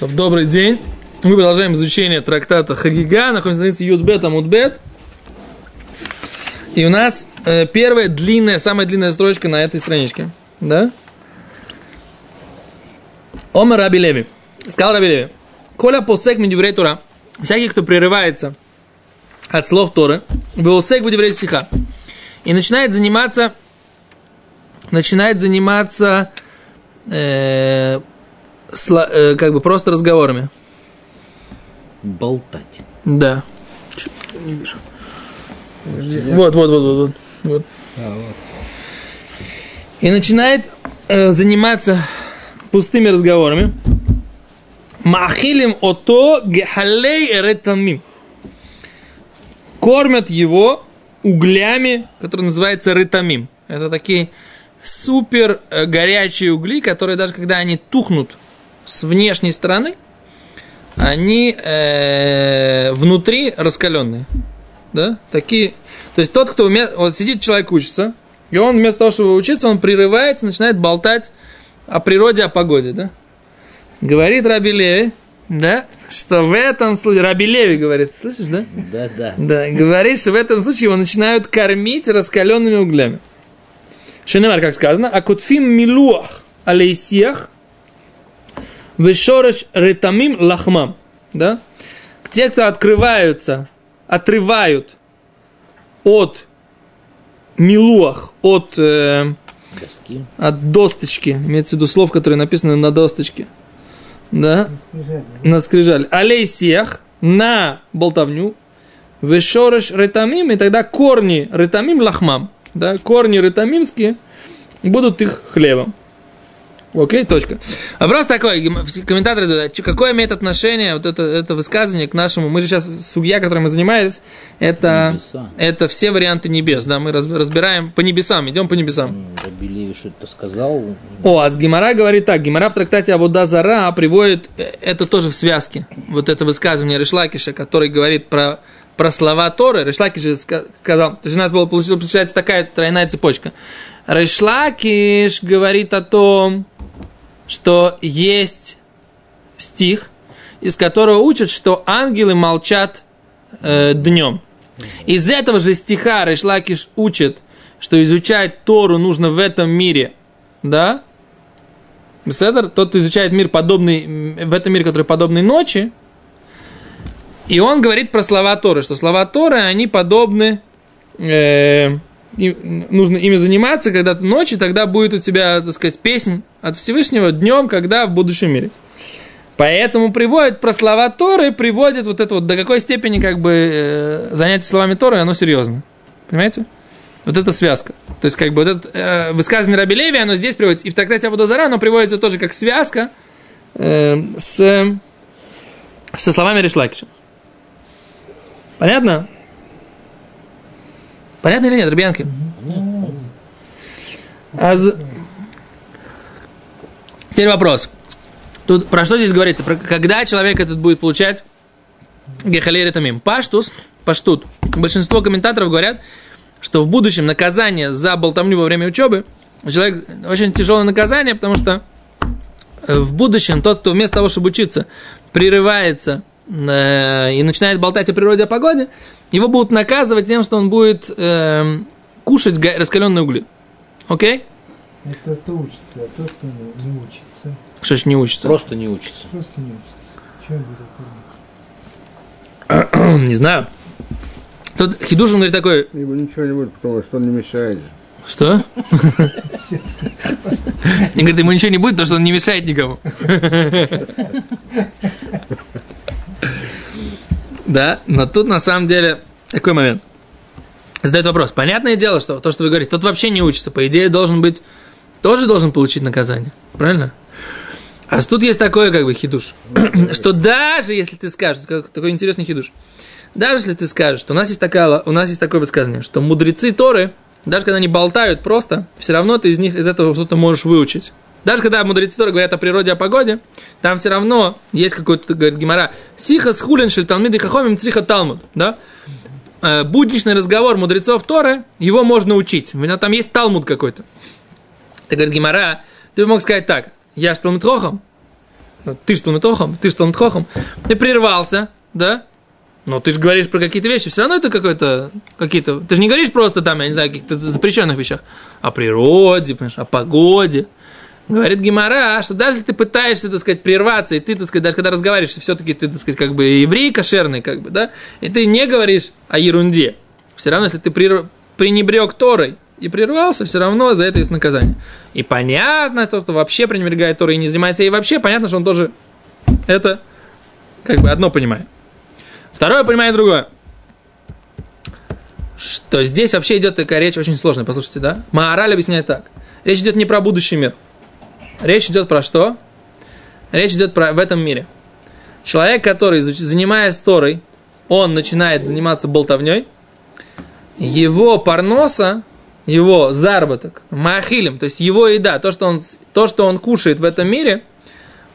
Добрый день. Мы продолжаем изучение трактата Хагига. Находимся на странице Юдбет Амудбет. И у нас э, первая длинная, самая длинная строчка на этой страничке. Да? Омар Раби Леви. Сказал Раби Леви. Коля посек медюврей Тура. Всякий, кто прерывается от слов Торы, веосек медюврей стиха. И начинает заниматься начинает заниматься э, как бы просто разговорами. Болтать. Да. Чё, не вижу. Вот, вот, вот, вот, вот. вот. А, вот. И начинает э, заниматься пустыми разговорами. Махилим ото гехалей ретамим. Кормят его углями, которые называются ретамим. Это такие супер э, горячие угли, которые даже когда они тухнут с внешней стороны, они э, внутри раскаленные. Да? Такие. То есть тот, кто уме... вот сидит человек учится, и он вместо того, чтобы учиться, он прерывается, начинает болтать о природе, о погоде, да? Говорит Раби Леви, да, что в этом случае, Раби Леви говорит, слышишь, да? Да, да. Да, говорит, что в этом случае его начинают кормить раскаленными углями. Шенемар, как сказано, акутфим милуах алейсиях вешореш ретамим лахмам. Да? Те, кто открываются, отрывают от милуах, от, э, Доски. от досточки, имеется в виду слов, которые написаны на досточке, да, на скрижаль, алейсиях, на болтовню, вешореш ретамим, и тогда корни ретамим лахмам, да, корни ретамимские будут их хлебом. Окей, точка. Вопрос такой, комментаторы задают, какое имеет отношение вот это, это высказывание к нашему, мы же сейчас, судья, которой мы занимались, это, Небеса. это все варианты небес, да, мы раз- разбираем по небесам, идем по небесам. М, Раби Леви что-то сказал. О, а с Гимара говорит так, Гимара в трактате Авода Зара приводит, э, это тоже в связке, вот это высказывание Решлакиша, который говорит про, про слова Торы, ска- сказал, то есть у нас была, получается такая тройная цепочка. Решлакиш говорит о том, что есть стих, из которого учат, что ангелы молчат э, днем. Из этого же стиха Решлакиш учит, что изучать Тору нужно в этом мире, да? Беседер, тот, кто изучает мир подобный, в этом мире, который подобный ночи, и он говорит про слова Торы, что слова Торы, они подобны, э, и нужно ими заниматься, когда ты ночью, тогда будет у тебя, так сказать, песнь от Всевышнего днем, когда в будущем мире. Поэтому приводит про слова Торы, приводит вот это вот до какой степени как бы э, занятие словами Торы, оно серьезно. Понимаете? Вот эта связка. То есть, как бы, вот это э, высказывание Раби Леви, оно здесь приводится. И в трактате Абудозара оно приводится тоже как связка э, с, со словами Решлакиша. Понятно? Понятно или нет, Рубянки? Аз... Теперь вопрос. Тут про что здесь говорится? Про когда человек этот будет получать гехалери тамим? Паштус, паштут. Большинство комментаторов говорят, что в будущем наказание за болтовню во время учебы человек очень тяжелое наказание, потому что э, в будущем тот, кто вместо того, чтобы учиться, прерывается и начинает болтать о природе, о погоде, его будут наказывать тем, что он будет э, кушать раскаленные угли. Окей? Это кто учится, а тот, кто не, учится. Что ж не учится? Просто не учится. Просто не учится. Чем будет кормить? не знаю. Тут Хидушин говорит такой, Ибо ничего не будет, потому что он не мешает. что? И говорит, ему ничего не будет, потому что он не мешает никому. Да, но тут на самом деле такой момент. Задает вопрос. Понятное дело, что то, что вы говорите, тот вообще не учится. По идее, должен быть, тоже должен получить наказание. Правильно? А тут есть такое, как бы, хидуш. что даже если ты скажешь, как- такой интересный хидуш, даже если ты скажешь, что у нас есть, такая, у нас есть такое высказывание, что мудрецы Торы, даже когда они болтают просто, все равно ты из них, из этого что-то можешь выучить. Даже когда мудрецы Торы говорят о природе, о погоде, там все равно есть какой-то, говорит Гимара, сиха схулин шель талмиды хахомим цриха талмуд, да? Э, Будничный разговор мудрецов Торы, его можно учить. У меня там есть талмуд какой-то. Ты говорит Гимара, ты мог сказать так, я хохам, ну, ты что тохом, ты что тохом, ты прервался, да? Но ты же говоришь про какие-то вещи, все равно это какой-то, какие-то, ты же не говоришь просто там, я не знаю, каких-то запрещенных вещах, о природе, понимаешь, о погоде. Говорит Гимара, что даже если ты пытаешься, так сказать, прерваться, и ты, так сказать, даже когда разговариваешь, все-таки ты, так сказать, как бы еврей кошерный, как бы, да, и ты не говоришь о ерунде, все равно, если ты прер... пренебрег Торой и прервался, все равно за это есть наказание. И понятно, то, что вообще пренебрегает Торой и не занимается, и вообще понятно, что он тоже это, как бы, одно понимает. Второе понимает другое. Что здесь вообще идет такая речь очень сложная, послушайте, да? Маораль объясняет так. Речь идет не про будущий мир. Речь идет про что? Речь идет про в этом мире. Человек, который, занимаясь Торой, он начинает заниматься болтовней, его парноса, его заработок, махилем, то есть его еда, то что, он, то, что он кушает в этом мире,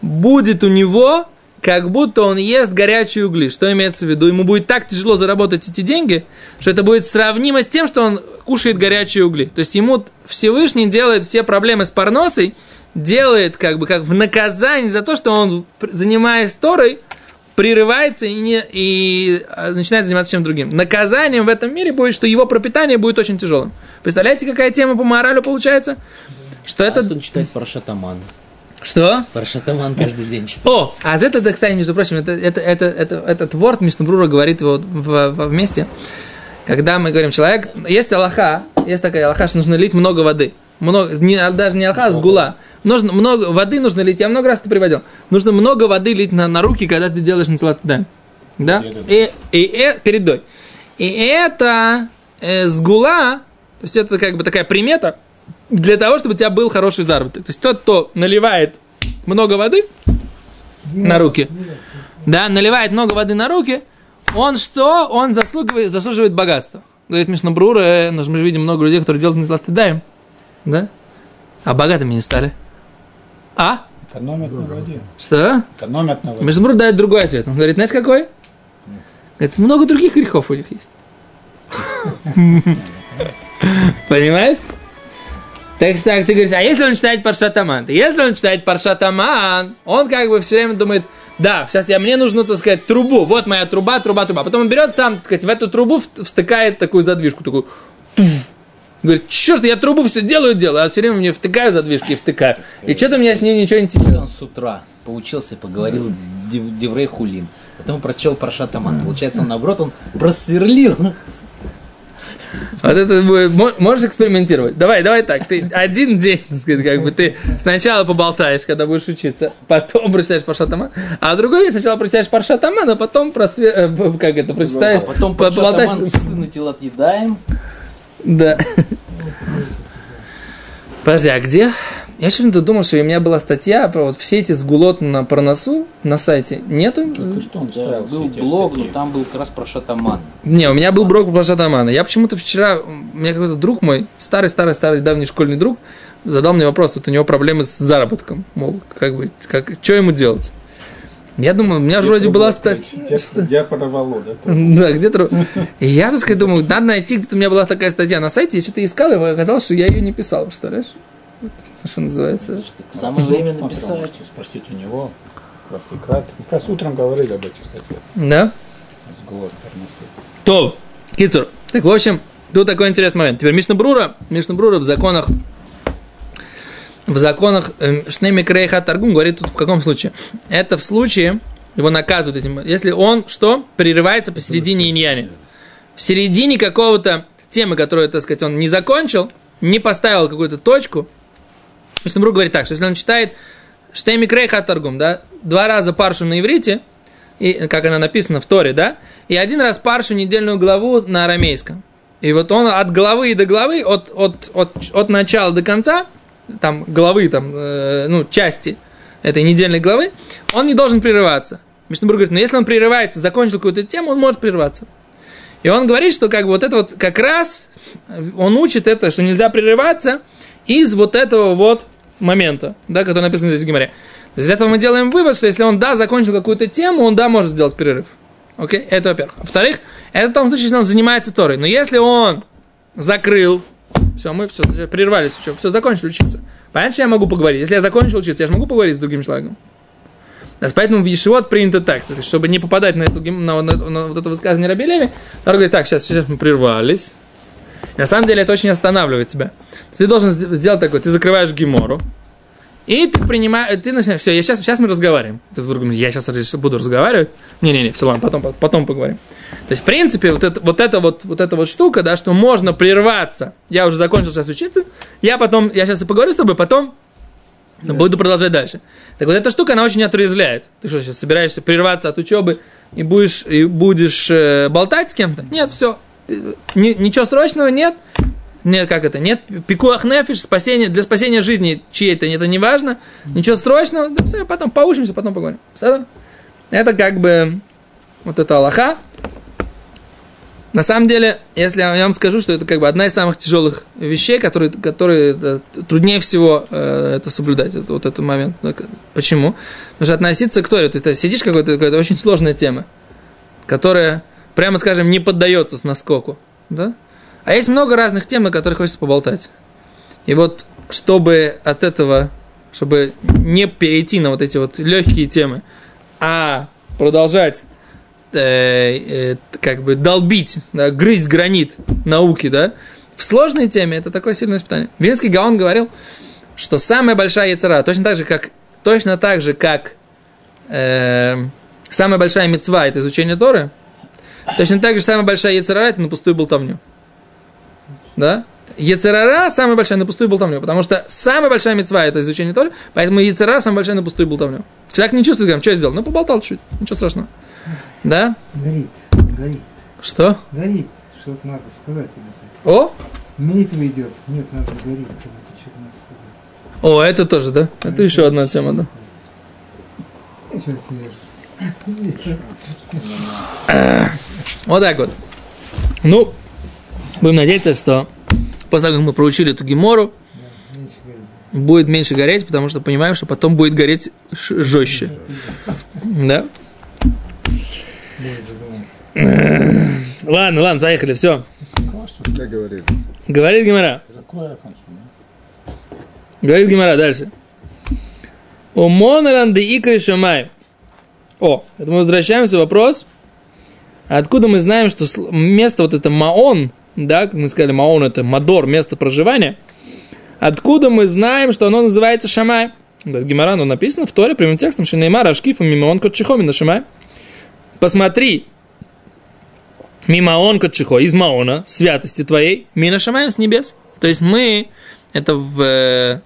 будет у него, как будто он ест горячие угли. Что имеется в виду? Ему будет так тяжело заработать эти деньги, что это будет сравнимо с тем, что он кушает горячие угли. То есть ему Всевышний делает все проблемы с парносой, делает как бы как в наказание за то, что он, занимаясь Торой, прерывается и, не, и а, начинает заниматься чем-то другим. Наказанием в этом мире будет, что его пропитание будет очень тяжелым. Представляете, какая тема по моралю получается? Что а это... он читает Парашатаман. Что? Парашатаман каждый день читает. О, а это, это, кстати, между прочим, это, это, это, это, этот ворд Мишнабрура говорит его в, в, вместе. Когда мы говорим, человек, есть Аллаха, есть такая Аллаха, что нужно лить много воды. Много, не, даже не Аллаха, а сгула нужно много воды нужно лить. Я много раз это приводил. Нужно много воды лить на, на руки, когда ты делаешь нацелат да. Да? И, и, и, передой. И это э, сгула, то есть это как бы такая примета для того, чтобы у тебя был хороший заработок. То есть тот, кто наливает много воды на руки, да, наливает много воды на руки, он что? Он заслуживает, заслуживает богатства. Говорит Мишнабрура, э, мы же видим много людей, которые делают низлат даем, да? А богатыми не стали. А? Экономят на воде. Что? Экономят на воде. Междумруд дает другой ответ. Он говорит, знаешь какой? Говорит, много других грехов у них есть. Понимаешь? Так, так, ты говоришь, а если он читает Паршатаман? Если он читает Паршатаман, он как бы все время думает, да, сейчас я, мне нужно, так сказать, трубу. Вот моя труба, труба, труба. Потом он берет сам, так сказать, в эту трубу втыкает такую задвижку, такую. Говорит, ж я трубу все делаю, делаю, а все время мне втыкаю задвижки и втыкаю. И что-то у меня с ней ничего не течет. Он с утра поучился, поговорил дев, Деврей Хулин. Потом прочел про Шатаман. Получается, он наоборот, он просверлил. Вот это будет, можешь экспериментировать. Давай, давай так. Ты один день, так сказать, как бы ты сначала поболтаешь, когда будешь учиться, потом прочитаешь Паршатаман, а другой день сначала прочитаешь Паршатаман, а потом просве... Э, как это прочитаешь. А потом Паршатаман на тела отъедаем. Да. Подожди, а где? Я почему-то думал, что у меня была статья про вот все эти сгулот на проносу на сайте. Нету? Только что он да, был блог, но там был как раз про шатаман. Не, у меня был блог про шатамана. Я почему-то вчера, у меня какой-то друг мой, старый-старый-старый давний школьный друг, задал мне вопрос, вот у него проблемы с заработком. Мол, как бы, как, что ему делать? Я думаю, у меня же вроде была статья. Я подавало, да? Да, где-то. Я, так сказать, думаю, надо найти, где-то у меня была такая статья на сайте, я что-то искал, и оказалось, что я ее не писал, представляешь? Вот, что называется. Самое время написать. Спросить у него. Как раз утром говорили об этих статьях. Да? То, Кицур. Так, в общем, тут такой интересный момент. Теперь Мишнабрура, Мишнабрура в законах в законах эм, Шнеми Крейха Таргум говорит тут в каком случае? Это в случае, его наказывают этим, если он что? Прерывается посередине иньяни. В середине какого-то темы, которую, так сказать, он не закончил, не поставил какую-то точку. Мишнабрур говорит так, что если он читает Штеми Крейха Таргум, да, два раза паршу на иврите, и, как она написана в Торе, да, и один раз паршу недельную главу на арамейском. И вот он от главы до главы, от, от, от, от начала до конца, там главы, там, э, ну, части этой недельной главы, он не должен прерываться. Мишнабур говорит, но если он прерывается, закончил какую-то тему, он может прерываться. И он говорит, что как бы вот это вот как раз, он учит это, что нельзя прерываться из вот этого вот момента, да, который написан здесь в Гимаре. Из этого мы делаем вывод, что если он, да, закончил какую-то тему, он, да, может сделать перерыв. Окей, это во-первых. Во-вторых, это в том случае, если он занимается Торой. Но если он закрыл все, мы все, прервались, все, все, закончили учиться. Понятно, что я могу поговорить? Если я закончил учиться, я же могу поговорить с другим человеком. Поэтому в Ешивот принято так, чтобы не попадать на, эту, на, на- на вот это высказывание Раби Леви, Тора говорит, так, сейчас, сейчас мы прервались. На самом деле это очень останавливает тебя. Ты должен сд- сделать такое, ты закрываешь гемору, и ты принимаешь, ты начинаешь, все, я сейчас, сейчас мы разговариваем. Я сейчас буду разговаривать. Не-не-не, все, ладно, потом, потом поговорим. То есть, в принципе, вот, это, вот, эта вот, вот эта вот штука, да, что можно прерваться. Я уже закончил сейчас учиться, я потом, я сейчас и поговорю с тобой, потом буду продолжать дальше. Так вот эта штука, она очень отрезвляет. Ты что, сейчас собираешься прерваться от учебы и будешь, и будешь э, болтать с кем-то? Нет, все. ничего срочного нет. Нет, как это? Нет, пикуах нефиш, спасение, для спасения жизни чьей-то, это не важно. Ничего срочного, да, всё, потом поучимся, потом поговорим. Это как бы вот это Аллаха. На самом деле, если я вам скажу, что это как бы одна из самых тяжелых вещей, которые, которые э, труднее всего э, это соблюдать, это, вот этот момент. Почему? Потому что относиться к Торе, ты сидишь какой-то, какая-то очень сложная тема, которая, прямо скажем, не поддается с наскоку. Да? А есть много разных тем, на которых хочется поболтать. И вот, чтобы от этого, чтобы не перейти на вот эти вот легкие темы, а продолжать э, э, как бы долбить, да, грызть гранит науки, да, в сложной теме это такое сильное испытание. Вильнский Гаон говорил, что самая большая яцера, точно так же, как, точно так же, как э, самая большая мецва это изучение Торы, точно так же самая большая яцера это на пустую болтовню. Да? Ецерара самая большая на пустую болтовню, потому что самая большая мецва это изучение Торы, поэтому Ецерара самая большая на пустую болтовню. Человек не чувствует, говорит, что я сделал? Ну, поболтал чуть, ничего страшного. Да? Горит, горит, Что? горит. Что-то надо сказать обязательно. О, Молитва идет. Нет, надо горит, как будто что-то надо сказать. о, это тоже, да? Это еще одна тема, да. Вот так вот. Ну, будем надеяться, что после того, как мы проучили эту гемору, будет меньше гореть, потому что понимаем, что потом будет гореть жестче. Да? Ладно, ладно, поехали, все. Говорит да? Говорит Гемора дальше. У Моноланды икры шамай. О, это мы возвращаемся вопрос. Откуда мы знаем, что место вот это Маон, да, как мы сказали, Маон это Мадор, место проживания. Откуда мы знаем, что оно называется Шамай? Гемора, оно написано в Торе прямым текстом, что Неймар Ашкифа Мимаон Котчихоми на Шамай. Посмотри, Мимаон Котчихо, из Маона, святости твоей, Мина Шамаем с небес. То есть мы, это в, э,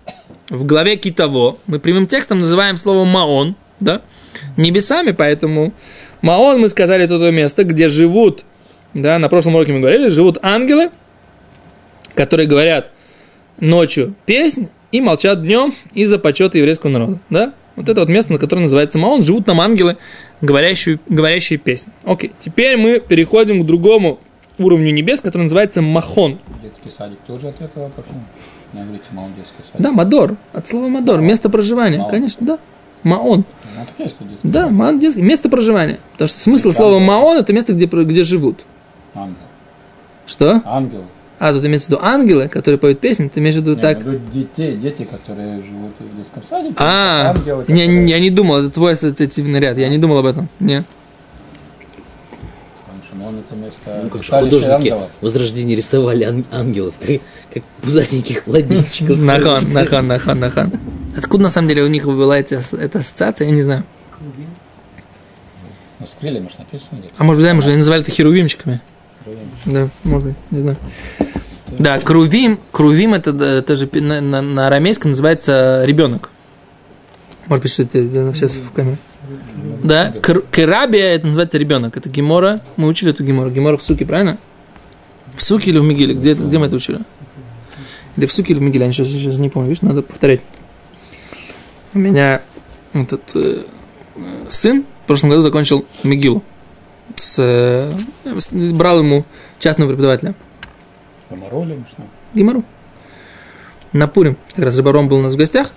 в главе Китово, мы прямым текстом называем слово Маон, да, небесами, поэтому Маон, мы сказали, это то место, где живут, да, на прошлом уроке мы говорили, живут ангелы, которые говорят ночью песнь и молчат днем из-за почета еврейского народа, да. Вот это вот место, на которое называется מעון, живут там ангелы, говорящие, говорящие песни. Окей, теперь мы переходим к другому уровню небес, который называется מכון. Детский садик тоже от этого пошел? Не говорите, мол, детский садик. Да, מדור, от слова מדור, место проживания, מעון. конечно, да. מעון. Ну, детский Да. מעון детский, место проживания. Потому что смысл слова מעון это место, где, где живут. Ангел. Что? Ангел. А, тут имеется в виду ангелы, которые поют песни, ты имеешь в виду Я так? говорю, детей, дети, которые живут в детском садике. А, ангелы, не, которые- не, я не думал, это твой ассоциативный ряд, я не думал об этом. Не. Что Маон это место Ну, как же художники ангелов. Возрождения рисовали ан- ангелов, как, как пузатеньких младенчиков. Нахан, нахан, нахан, нахан. Откуда на самом деле у них была эта, эта ассоциация, я не знаю. Ну, с крыльями же написано. А может быть, да, может, они называли это херувимчиками? Да, может быть, не знаю. Да, крувим, крувим это, это же на, на, на арамейском называется ребенок. Может быть, что это, сейчас в камере. Да, керабия это называется ребенок. Это гемора. Мы учили эту гемору. Гемора в суке, правильно? В суке или в Мигиле? Где, где мы это учили? Или в суке или в Мигиле? Я сейчас, сейчас не помню. Видишь, надо повторять. У меня этот э, э, сын в прошлом году закончил Мигилу. С, с- брал ему частного преподавателя. Поморолим, что? Гимару. На Пурим. Как раз Рыбаром был у нас в гостях.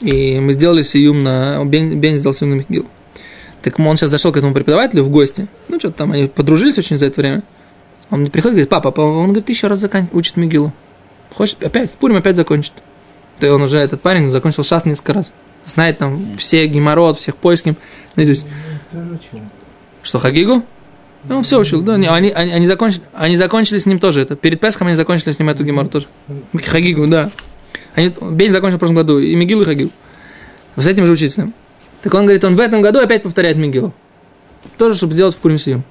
И мы сделали сиюм на... Бен, Бен сделал сиюм на Михгил. Так он сейчас зашел к этому преподавателю в гости. Ну, что-то там они подружились очень за это время. Он мне приходит и говорит, папа, он говорит, еще раз закан... учит Мигилу. Хочет опять, в Пурим опять закончит. Да он уже, этот парень, закончил шас несколько раз. знает там все геморрот, всех поиским. наизусть. Тоже учил. Что, Хагигу? Ну, все учил, да. Они, они, они, закончили, они закончили с ним тоже это. Перед Песхом они закончили с ним эту геморру тоже. Хагигу, да. Они, Бень закончил в прошлом году и Мигилу, и Хагигу. С этим же учителем. Так он говорит, он в этом году опять повторяет Мигилу. Тоже, чтобы сделать в Пурим Сиюм.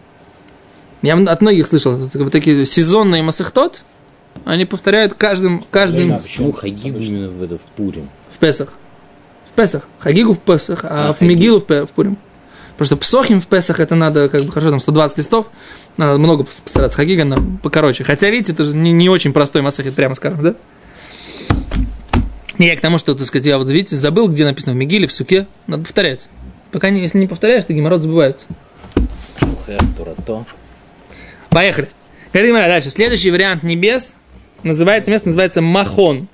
Я от многих слышал, вот такие сезонные масахтот, они повторяют каждым, каждым А почему Хагигу именно в, это, в Пурим? в Песах. В Песах. Хагигу в Песах, а, А, в Мигилу в, в Пурим. Потому что Псохим в Песах это надо, как бы, хорошо, там 120 листов, надо много пос- постараться. Хагига нам покороче. Хотя, видите, это же не, не очень простой масахит, прямо скажем, да? Не, я к тому, что, так сказать, я вот, видите, забыл, где написано в Мигиле, в Суке, надо повторять. Пока не, если не повторяешь, то геморрот забывается. Поехали. Говорит Гимара дальше. Следующий вариант небес называется, место называется Махон.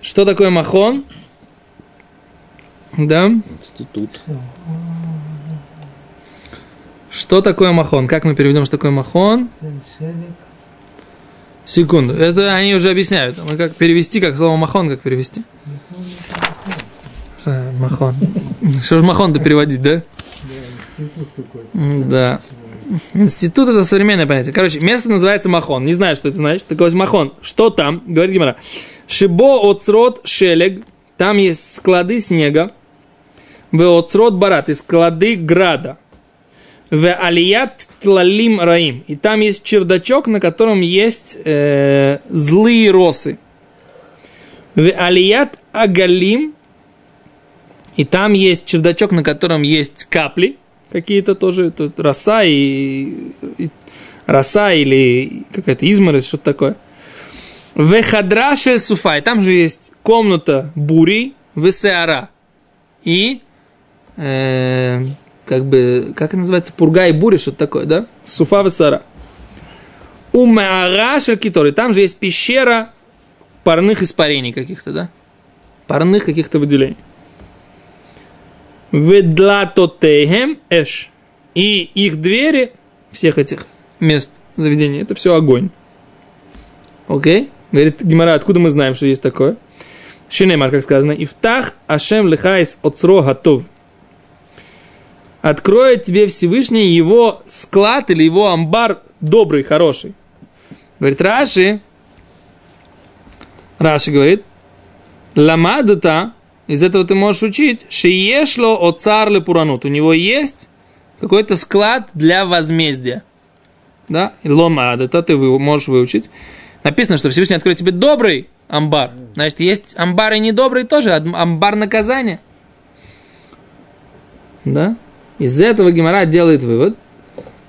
Что такое Махон? Да. Институт. Что такое Махон? Как мы переведем, что такое Махон? Секунду. Это они уже объясняют. Мы как перевести, как слово Махон, как перевести? Э, Махон. Что же Махон-то переводить, да? Да. Институт это современное понятие. Короче, место называется Махон. Не знаю, что это значит. Так вот, Махон. Что там? Говорит Гимара. Шибо оцрот шелег. Там есть склады снега. В оцрот барат. И склады града. В алият тлалим раим. И там есть чердачок, на котором есть э, злые росы. В алият агалим. И там есть чердачок, на котором есть капли какие-то тоже, тут роса и, и- роса или какая-то изморозь, что-то такое. В хадраше суфай, там же есть комната бури, в сеара. И, э, как бы, как это называется, пурга и бури, что-то такое, да? Суфа в сеара. ומערה של קיטור, там же есть пещера парных испарений каких-то, да? Парных каких-то выделений. ודלתותיהם אש. И их двери, всех этих мест заведения, это все огонь. Окей? Говорит Гемара, откуда мы знаем, что есть такое? שנאמר, как сказано, יפתח השם לך את אוצרו הטוב. Откроет тебе Всевышний его склад или его амбар добрый, хороший. Говорит Раши, Раши говорит, Ламадата, из этого ты можешь учить, Шиешло о царле пуранут. У него есть какой-то склад для возмездия. Да? И ломад, это ты можешь выучить. Написано, что Всевышний откроет тебе добрый амбар. Значит, есть амбар и недобрый тоже, амбар наказания. Да? Из этого Гемора делает вывод,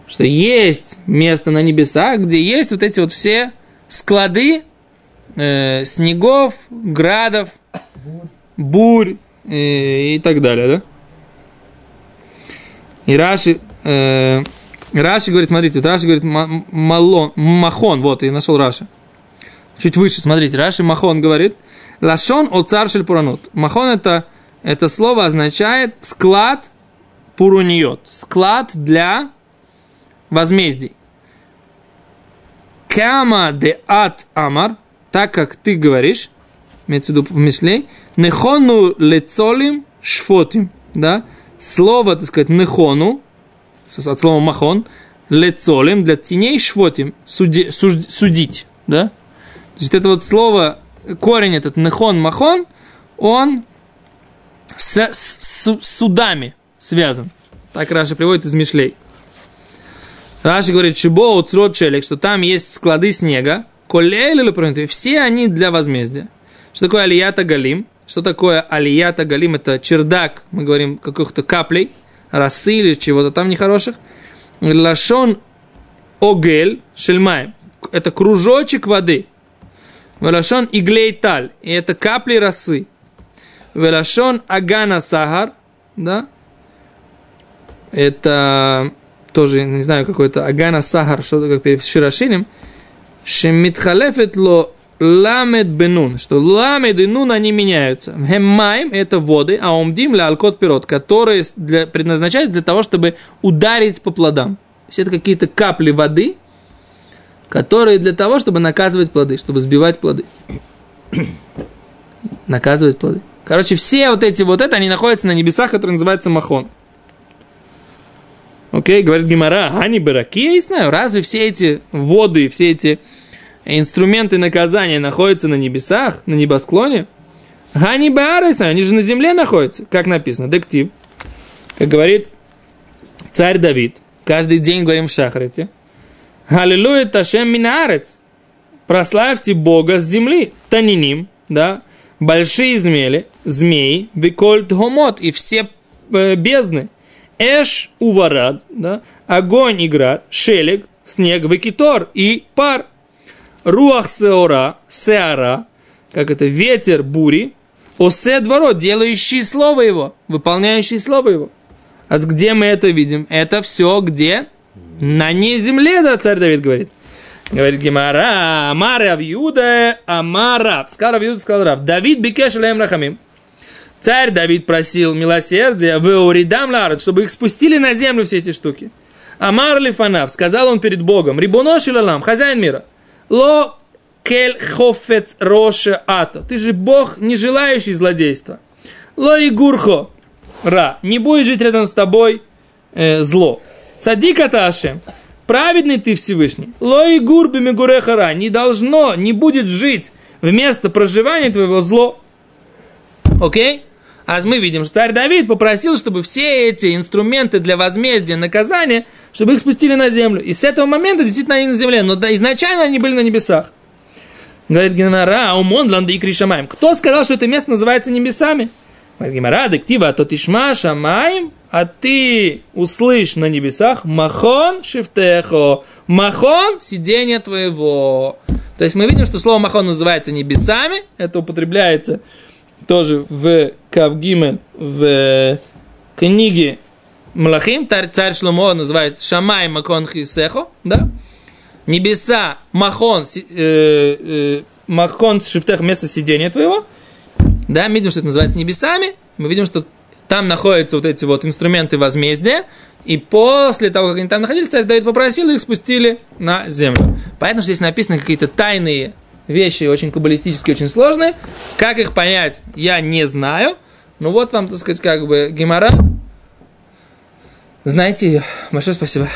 что есть место на небесах, где есть вот эти вот все склады э, снегов, градов, бурь э, и так далее, да? И Раши, э, Раши говорит, смотрите, вот Раши говорит, ма- малон, махон, вот, я нашел Раши. Чуть выше, смотрите, Раши махон говорит, лашон о царшель пуранут. Махон это, это слово означает склад пуруниот, склад для возмездий. Кама де ат амар, так как ты говоришь, имеется в виду в Мишлей, нехону лецолим шфотим, да, слово, так сказать, нехону, от слова махон, лецолим, для теней шфотим, суди- суж- судить, да, то есть это вот слово, корень этот нехон махон, он с, с- с судами связан. Так Раша приводит из Мишлей. Раши говорит, шибо уцрот челик, что там есть склады снега, колель или все они для возмездия. Что такое алията галим? Что такое алията галим? Это чердак, мы говорим, каких-то каплей, росы или чего-то там нехороших. Лашон огель шельмаем. Это кружочек воды. Велашон иглей таль. И это капли росы. Велашон агана сахар. Да? Это тоже, не знаю, какой-то агана сахар, что-то как перед широшинем. Шемитхалефет ло ламед бенун, что ламед и нун они меняются. Хеммайм это воды, а умдим ля алкот пирот, которые для, предназначаются для того, чтобы ударить по плодам. То есть это какие-то капли воды, которые для того, чтобы наказывать плоды, чтобы сбивать плоды. Наказывать плоды. Короче, все вот эти вот это, они находятся на небесах, которые называются Махон. Окей, говорит Гимара, они бараки, я не знаю, разве все эти воды, все эти инструменты наказания находятся на небесах, на небосклоне? Гани Баара, знаю, они же на земле находятся, как написано, дектив. Как говорит царь Давид, каждый день говорим в Шахрите, Аллилуйя Ташем Минарец, прославьте Бога с земли, Таниним, да, большие змеи, змеи, Бекольт Гомот и все э, бездны, Эш Уварад, да, огонь и град, Шелег, снег, Векитор и пар, Руах Сеора, Сеара, как это, ветер бури, Осе дворо, делающий слово его, выполняющий слово его. А где мы это видим? Это все где? На не земле, да, царь Давид говорит. Говорит Гимара, Амара Авьюда, Амара. Сказал Авьюда, сказал Рав. Давид бикеш лем рахамим. Царь Давид просил милосердия, в уридам ларат, чтобы их спустили на землю все эти штуки. Амар Лифанав, сказал он перед Богом, Рибунош Лалам, хозяин мира, Ло кель хофец роше ато. Ты же Бог, не желающий злодейства. Ло и гурхо, ра, не будет жить рядом с тобой э, зло. Садика Ташем, праведный ты Всевышний. Лои гурби мегурехара, не должно, не будет жить вместо проживания твоего зло. Окей? А мы видим, что царь Давид попросил, чтобы все эти инструменты для возмездия, наказания, чтобы их спустили на землю. И с этого момента действительно они на земле, но изначально они были на небесах. Говорит Генара, Аумон, Ланда и Кришамаем. Кто сказал, что это место называется небесами? Говорит Генара, Дектива, то тишма шамаем, а ты услышь на небесах махон шифтехо, махон сидение твоего. То есть мы видим, что слово махон называется небесами, это употребляется тоже в Кавгимен, в книге Млахим, царь Шломо называет Шамай Макон Хисехо, да? Небеса, Махон, э, э, Махон Шифтех, место сидения твоего, да, мы видим, что это называется небесами, мы видим, что там находятся вот эти вот инструменты возмездия, и после того, как они там находились, царь Давид попросил, их спустили на землю. Поэтому здесь написаны какие-то тайные вещи, очень каббалистические, очень сложные. Как их понять, я не знаю. Ну вот вам, так сказать, как бы гемора. Знаете ее. Большое спасибо.